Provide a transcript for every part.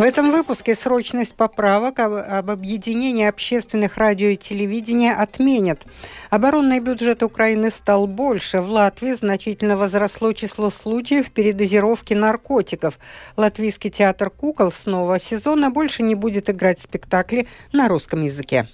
В этом выпуске срочность поправок об, об объединении общественных радио и телевидения отменят. Оборонный бюджет Украины стал больше. В Латвии значительно возросло число случаев передозировки наркотиков. Латвийский театр кукол с нового сезона больше не будет играть спектакли на русском языке.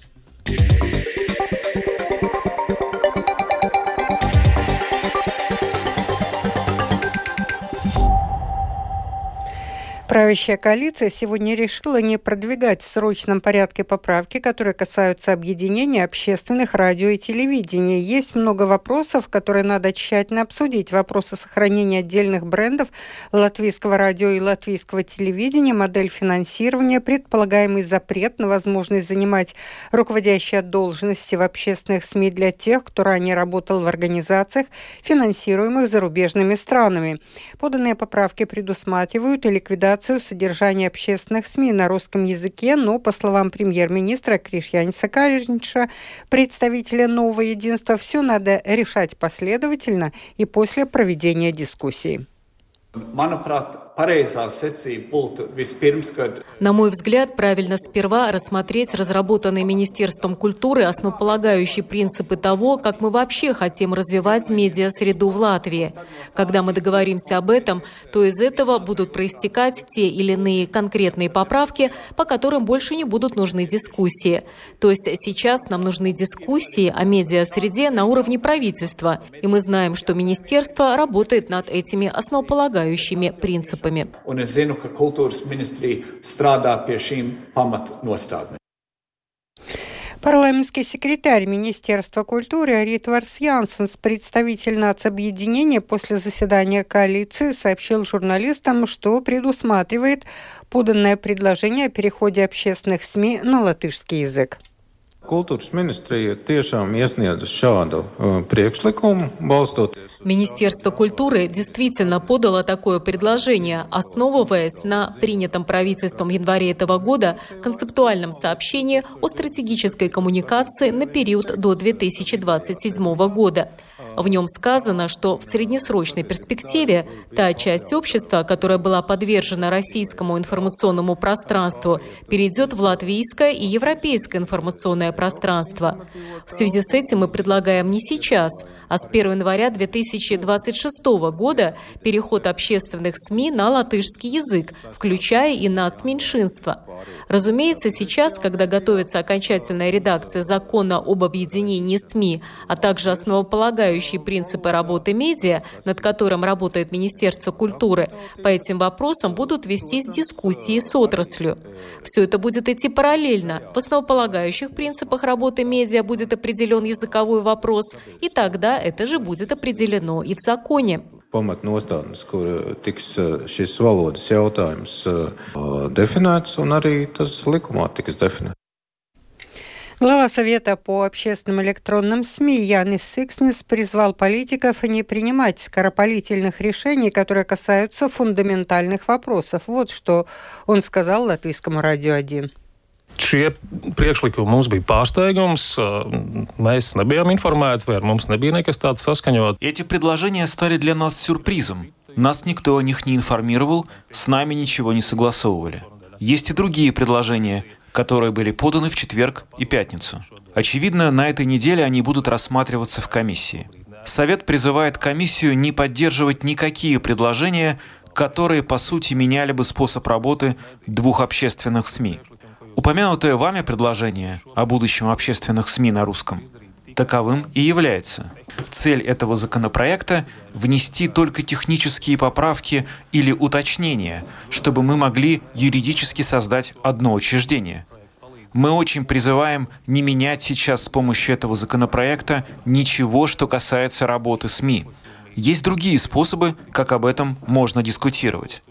Правящая коалиция сегодня решила не продвигать в срочном порядке поправки, которые касаются объединения общественных радио и телевидения. Есть много вопросов, которые надо тщательно обсудить. Вопросы сохранения отдельных брендов латвийского радио и латвийского телевидения, модель финансирования, предполагаемый запрет на возможность занимать руководящие должности в общественных СМИ для тех, кто ранее работал в организациях, финансируемых зарубежными странами. Поданные поправки предусматривают и ликвидацию регуляцию содержания общественных СМИ на русском языке, но, по словам премьер-министра Кришьяниса Калинича, представителя нового единства, все надо решать последовательно и после проведения дискуссии. На мой взгляд, правильно сперва рассмотреть разработанные Министерством культуры основополагающие принципы того, как мы вообще хотим развивать медиа-среду в Латвии. Когда мы договоримся об этом, то из этого будут проистекать те или иные конкретные поправки, по которым больше не будут нужны дискуссии. То есть сейчас нам нужны дискуссии о медиа-среде на уровне правительства, и мы знаем, что министерство работает над этими основополагающими принципами principiem. Un es zinu, ka kultūras ministrija strādā pie šīm pamatnostādnēm. Парламентский секретарь Министерства культуры Арит Варс Янсенс, представитель нацобъединения после заседания коалиции, сообщил журналистам, что предусматривает поданное предложение о переходе общественных СМИ на латышский язык. Kultūras ministrija tiešām iesniedza šādu uh, priekšlikumu, balstoties. Министерство культуры действительно подало такое предложение, основываясь на принятом правительством в январе этого года концептуальном сообщении о стратегической коммуникации на период до 2027 года. В нем сказано, что в среднесрочной перспективе та часть общества, которая была подвержена российскому информационному пространству, перейдет в латвийское и европейское информационное пространство. В связи с этим мы предлагаем не сейчас, а с 1 января 2026 года переход общественных СМИ на латышский язык, включая и нацменьшинства. Разумеется, сейчас, когда готовится окончательная редакция закона об объединении СМИ, а также основополагающие принципы работы медиа, над которым работает Министерство культуры, по этим вопросам будут вестись дискуссии с отраслью. Все это будет идти параллельно. В основополагающих принципах работы медиа будет определен языковой вопрос, и тогда это же будет определено и в законе. Глава Совета по общественным электронным СМИ Янис Сикснис призвал политиков не принимать скоропалительных решений, которые касаются фундаментальных вопросов. Вот что он сказал Латвийскому радио 1. Šie priekšlikumi mums bija pārsteigums. Mēs nebijām informēti, vai mums nebija nekas tāds saskaņot. Эти предложения стали для нас сюрпризом. Нас никто о них не информировал, с нами ничего не согласовывали. Есть и другие предложения, которые были поданы в четверг и пятницу. Очевидно, на этой неделе они будут рассматриваться в комиссии. Совет призывает комиссию не поддерживать никакие предложения, которые, по сути, меняли бы способ работы двух общественных СМИ. Упомянутое вами предложение о будущем общественных СМИ на русском таковым и является. Цель этого законопроекта – внести только технические поправки или уточнения, чтобы мы могли юридически создать одно учреждение. Мы очень призываем не менять сейчас с помощью этого законопроекта ничего, что касается работы СМИ. Есть другие способы, как об этом можно дискутировать.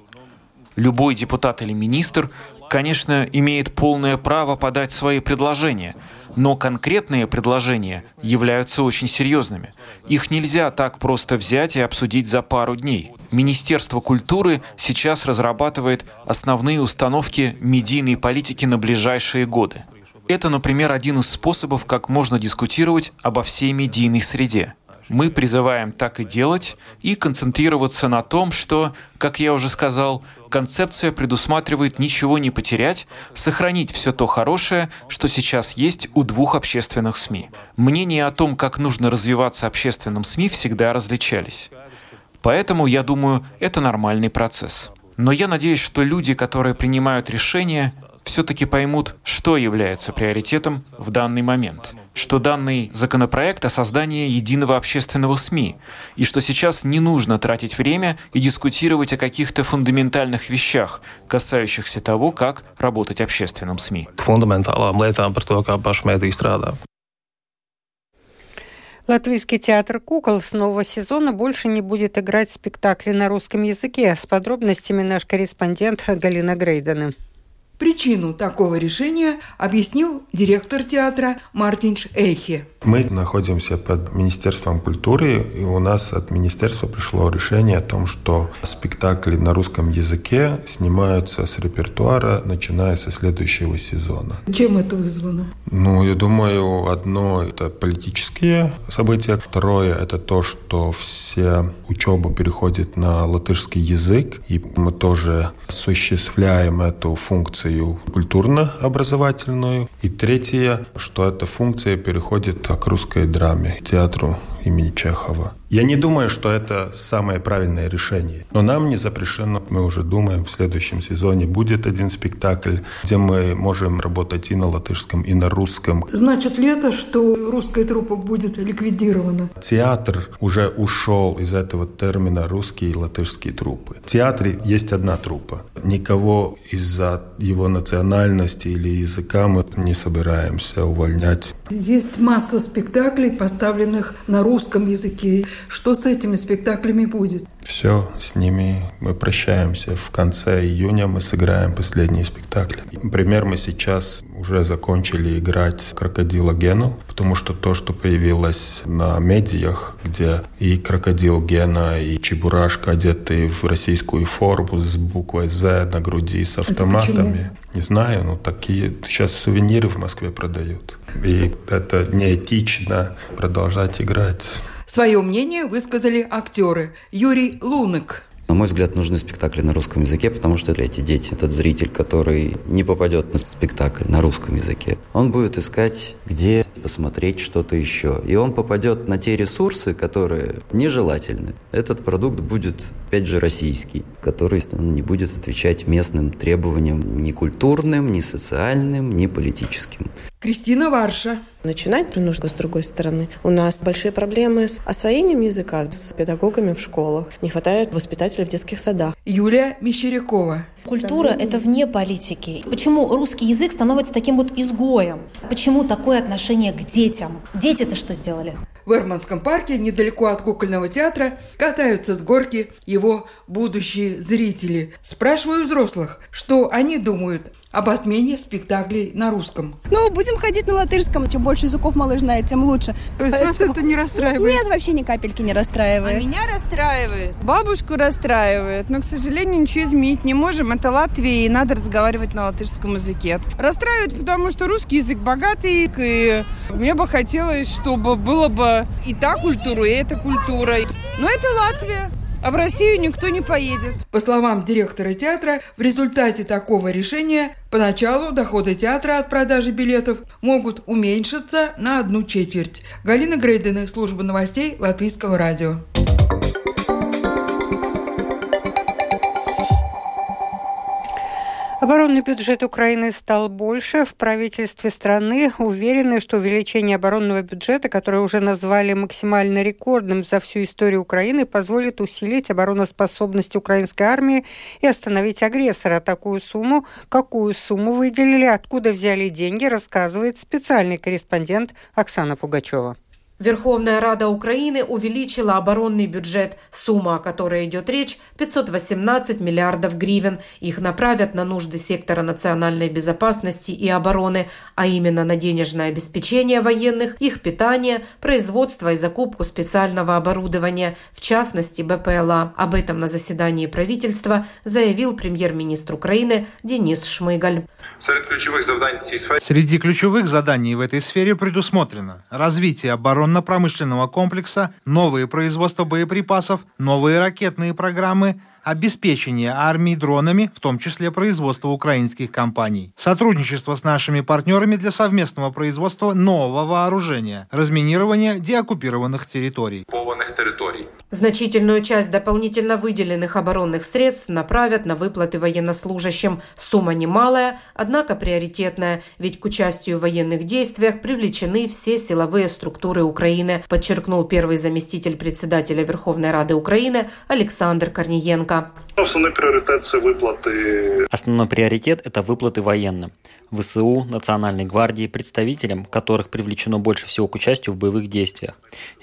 Любой депутат или министр конечно, имеет полное право подать свои предложения, но конкретные предложения являются очень серьезными. Их нельзя так просто взять и обсудить за пару дней. Министерство культуры сейчас разрабатывает основные установки медийной политики на ближайшие годы. Это, например, один из способов, как можно дискутировать обо всей медийной среде. Мы призываем так и делать и концентрироваться на том, что, как я уже сказал, концепция предусматривает ничего не потерять, сохранить все то хорошее, что сейчас есть у двух общественных СМИ. Мнения о том, как нужно развиваться общественным СМИ, всегда различались. Поэтому, я думаю, это нормальный процесс. Но я надеюсь, что люди, которые принимают решения, все-таки поймут, что является приоритетом в данный момент. Что данный законопроект о создании единого общественного СМИ, и что сейчас не нужно тратить время и дискутировать о каких-то фундаментальных вещах, касающихся того, как работать общественным СМИ. Fundamentālām lietām par to, kā paši mēdī strādā. Латвийский театр кукол с нового сезона больше не будет играть спектакли на русском языке. С подробностями наш корреспондент Галина Грейдена. Причину такого решения объяснил директор театра Мартинш Эйхе. Мы находимся под Министерством культуры, и у нас от министерства пришло решение о том, что спектакли на русском языке снимаются с репертуара, начиная со следующего сезона. Чем это вызвано? Ну, я думаю, одно – это политические события, второе – это то, что все учеба переходит на латышский язык, и мы тоже осуществляем эту функцию культурно-образовательную. И третье, что эта функция переходит к русской драме, театру имени Чехова. Я не думаю, что это самое правильное решение. Но нам не запрещено. Мы уже думаем, в следующем сезоне будет один спектакль, где мы можем работать и на латышском, и на русском. Значит ли это, что русская труппа будет ликвидирована? Театр уже ушел из этого термина русские и латышские труппы. В театре есть одна труппа. Никого из-за его национальности или языка мы не собираемся увольнять. Есть масса спектаклей, поставленных на русском языке. Что с этими спектаклями будет? Все, с ними мы прощаемся. В конце июня мы сыграем последние спектакли. Например, мы сейчас уже закончили играть «Крокодила Гену», потому что то, что появилось на медиях, где и «Крокодил Гена», и Чебурашка, одетые в российскую форму с буквой «З» на груди, с автоматами. Не знаю, но такие сейчас сувениры в Москве продают. И это неэтично продолжать играть. Свое мнение высказали актеры. Юрий Лунок. На мой взгляд, нужны спектакли на русском языке, потому что эти дети, этот зритель, который не попадет на спектакль на русском языке, он будет искать, где посмотреть что-то еще. И он попадет на те ресурсы, которые нежелательны. Этот продукт будет, опять же, российский, который не будет отвечать местным требованиям ни культурным, ни социальным, ни политическим. Кристина Варша. Начинать нужно с другой стороны. У нас большие проблемы с освоением языка, с педагогами в школах. Не хватает воспитателей в детских садах. Юлия Мещерякова. Культура – это вне политики. Почему русский язык становится таким вот изгоем? Почему такое отношение к детям? Дети-то что сделали? В Эрманском парке, недалеко от кукольного театра, катаются с горки его будущие зрители. Спрашиваю взрослых, что они думают об отмене спектаклей на русском. Ну, будем ходить на латышском. Чем больше языков малыш знает, тем лучше. То есть Поэтому... вас это не расстраивает? Нет, вообще ни капельки не расстраивает. А меня расстраивает. Бабушку расстраивает. Но, к сожалению, ничего изменить не можем. Это Латвия, и надо разговаривать на латышском языке. Расстраивает, потому что русский язык богатый, и мне бы хотелось, чтобы было бы и та культура, и эта культура. Но это Латвия. А в Россию никто не поедет. По словам директора театра, в результате такого решения поначалу доходы театра от продажи билетов могут уменьшиться на одну четверть. Галина Грейдена, служба новостей Латвийского радио. Оборонный бюджет Украины стал больше. В правительстве страны уверены, что увеличение оборонного бюджета, которое уже назвали максимально рекордным за всю историю Украины, позволит усилить обороноспособность украинской армии и остановить агрессора. Такую сумму, какую сумму выделили, откуда взяли деньги, рассказывает специальный корреспондент Оксана Пугачева. Верховная Рада Украины увеличила оборонный бюджет. Сумма, о которой идет речь, 518 миллиардов гривен. Их направят на нужды сектора национальной безопасности и обороны, а именно на денежное обеспечение военных, их питание, производство и закупку специального оборудования, в частности БПЛА. Об этом на заседании правительства заявил премьер-министр Украины Денис Шмыгаль. Среди ключевых заданий в этой сфере предусмотрено развитие оборонно-промышленного комплекса, новые производства боеприпасов, новые ракетные программы, обеспечение армии дронами, в том числе производство украинских компаний, сотрудничество с нашими партнерами для совместного производства нового вооружения, разминирование деоккупированных территорий. Значительную часть дополнительно выделенных оборонных средств направят на выплаты военнослужащим. Сумма немалая, однако приоритетная, ведь к участию в военных действиях привлечены все силовые структуры Украины, подчеркнул первый заместитель председателя Верховной Рады Украины Александр Корниенко. Основной приоритет – это выплаты. Основной приоритет – это выплаты военным. ВСУ, Национальной гвардии, представителям, которых привлечено больше всего к участию в боевых действиях.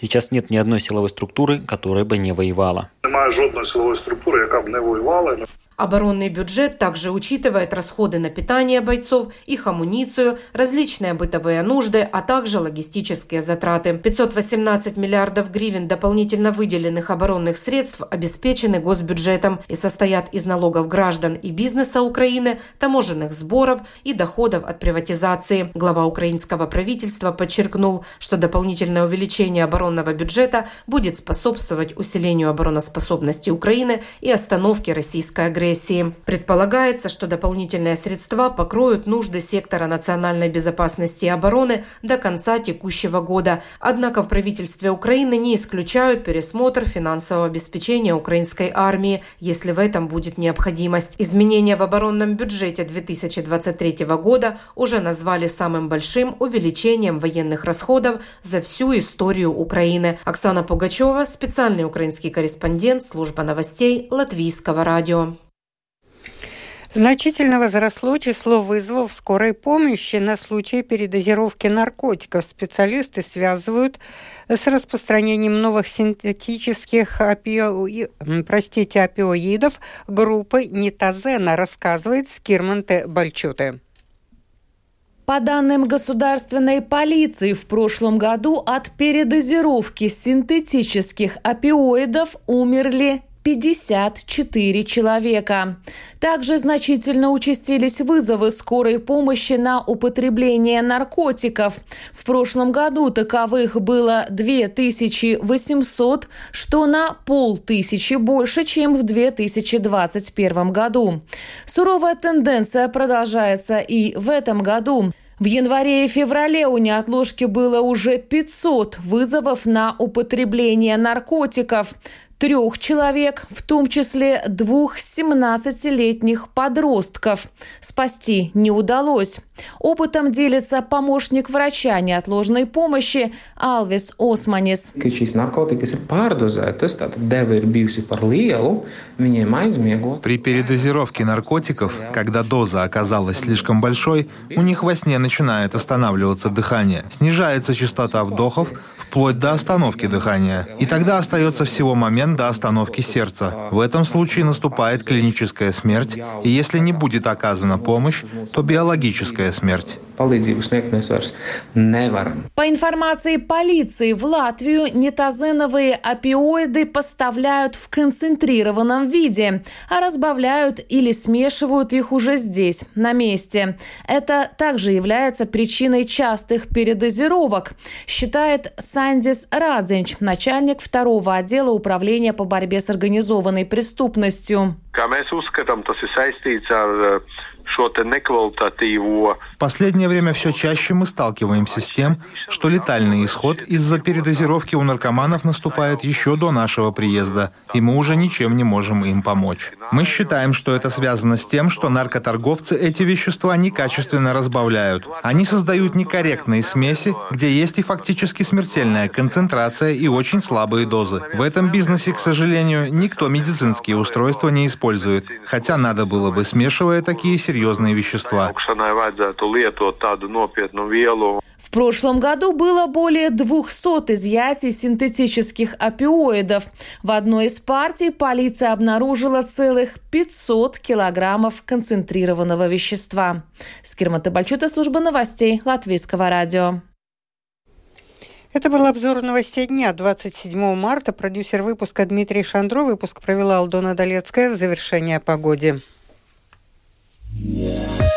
Сейчас нет ни одной силовой структуры, которая бы не воевала. Немає жодної силової структури, яка б не воювала. Оборонный бюджет также учитывает расходы на питание бойцов, их амуницию, различные бытовые нужды, а также логистические затраты. 518 миллиардов гривен дополнительно выделенных оборонных средств обеспечены госбюджетом и состоят из налогов граждан и бизнеса Украины, таможенных сборов и доходов от приватизации. Глава украинского правительства подчеркнул, что дополнительное увеличение оборонного бюджета будет способствовать усилению обороноспособности Украины и остановке российской агрессии агрессии. Предполагается, что дополнительные средства покроют нужды сектора национальной безопасности и обороны до конца текущего года. Однако в правительстве Украины не исключают пересмотр финансового обеспечения украинской армии, если в этом будет необходимость. Изменения в оборонном бюджете 2023 года уже назвали самым большим увеличением военных расходов за всю историю Украины. Оксана Пугачева, специальный украинский корреспондент, служба новостей Латвийского радио. Значительно возросло число вызовов скорой помощи на случай передозировки наркотиков. Специалисты связывают с распространением новых синтетических опио... простите, опиоидов группы нитазена, рассказывает Скирманте Бальчуте. По данным государственной полиции, в прошлом году от передозировки синтетических опиоидов умерли 54 человека. Также значительно участились вызовы скорой помощи на употребление наркотиков. В прошлом году таковых было 2800, что на полтысячи больше, чем в 2021 году. Суровая тенденция продолжается и в этом году. В январе и феврале у неотложки было уже 500 вызовов на употребление наркотиков трех человек, в том числе двух 17-летних подростков. Спасти не удалось. Опытом делится помощник врача неотложной помощи Алвис Османис. При передозировке наркотиков, когда доза оказалась слишком большой, у них во сне начинает останавливаться дыхание, снижается частота вдохов, вплоть до остановки дыхания. И тогда остается всего момент до остановки сердца. В этом случае наступает клиническая смерть, и если не будет оказана помощь, то биологическая смерть. По информации полиции, в Латвию нетазеновые опиоиды поставляют в концентрированном виде, а разбавляют или смешивают их уже здесь, на месте. Это также является причиной частых передозировок, считает Сандис Радзинч, начальник второго отдела управления по борьбе с организованной преступностью. В последнее время все чаще мы сталкиваемся с тем, что летальный исход из-за передозировки у наркоманов наступает еще до нашего приезда, и мы уже ничем не можем им помочь. Мы считаем, что это связано с тем, что наркоторговцы эти вещества некачественно разбавляют. Они создают некорректные смеси, где есть и фактически смертельная концентрация и очень слабые дозы. В этом бизнесе, к сожалению, никто медицинские устройства не использует, хотя надо было бы, смешивая такие серьезные серьезные вещества. В прошлом году было более 200 изъятий синтетических опиоидов. В одной из партий полиция обнаружила целых 500 килограммов концентрированного вещества. Скирмата Бальчута, служба новостей Латвийского радио. Это был обзор новостей дня 27 марта. Продюсер выпуска Дмитрий Шандро. Выпуск провела Алдона Долецкая в завершение о погоде. Yeah.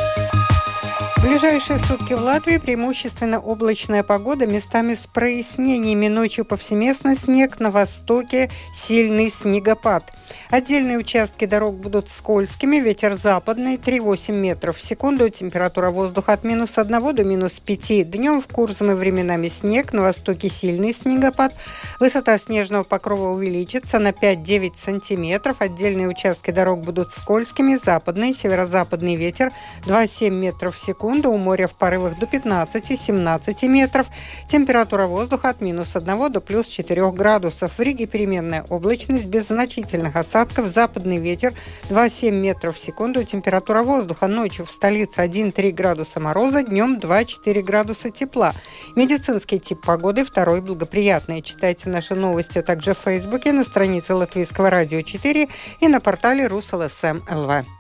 Ближайшие сутки в Латвии преимущественно облачная погода, местами с прояснениями. Ночью повсеместно снег, на востоке сильный снегопад. Отдельные участки дорог будут скользкими, ветер западный 3,8 метров в секунду, температура воздуха от минус 1 до минус 5. Днем в Курзаме временами снег, на востоке сильный снегопад. Высота снежного покрова увеличится на 5-9 сантиметров. Отдельные участки дорог будут скользкими, западный, северо-западный ветер 2,7 метров в секунду, у моря в порывах до 15-17 метров. Температура воздуха от минус 1 до плюс 4 градусов. В Риге переменная облачность без значительных осадков, западный ветер 2,7 метров в секунду, температура воздуха ночью в столице 1-3 градуса мороза, днем 2-4 градуса тепла. Медицинский тип погоды второй благоприятный. Читайте наши новости также в Фейсбуке, на странице Латвийского радио 4 и на портале РусЛСМ ЛВ.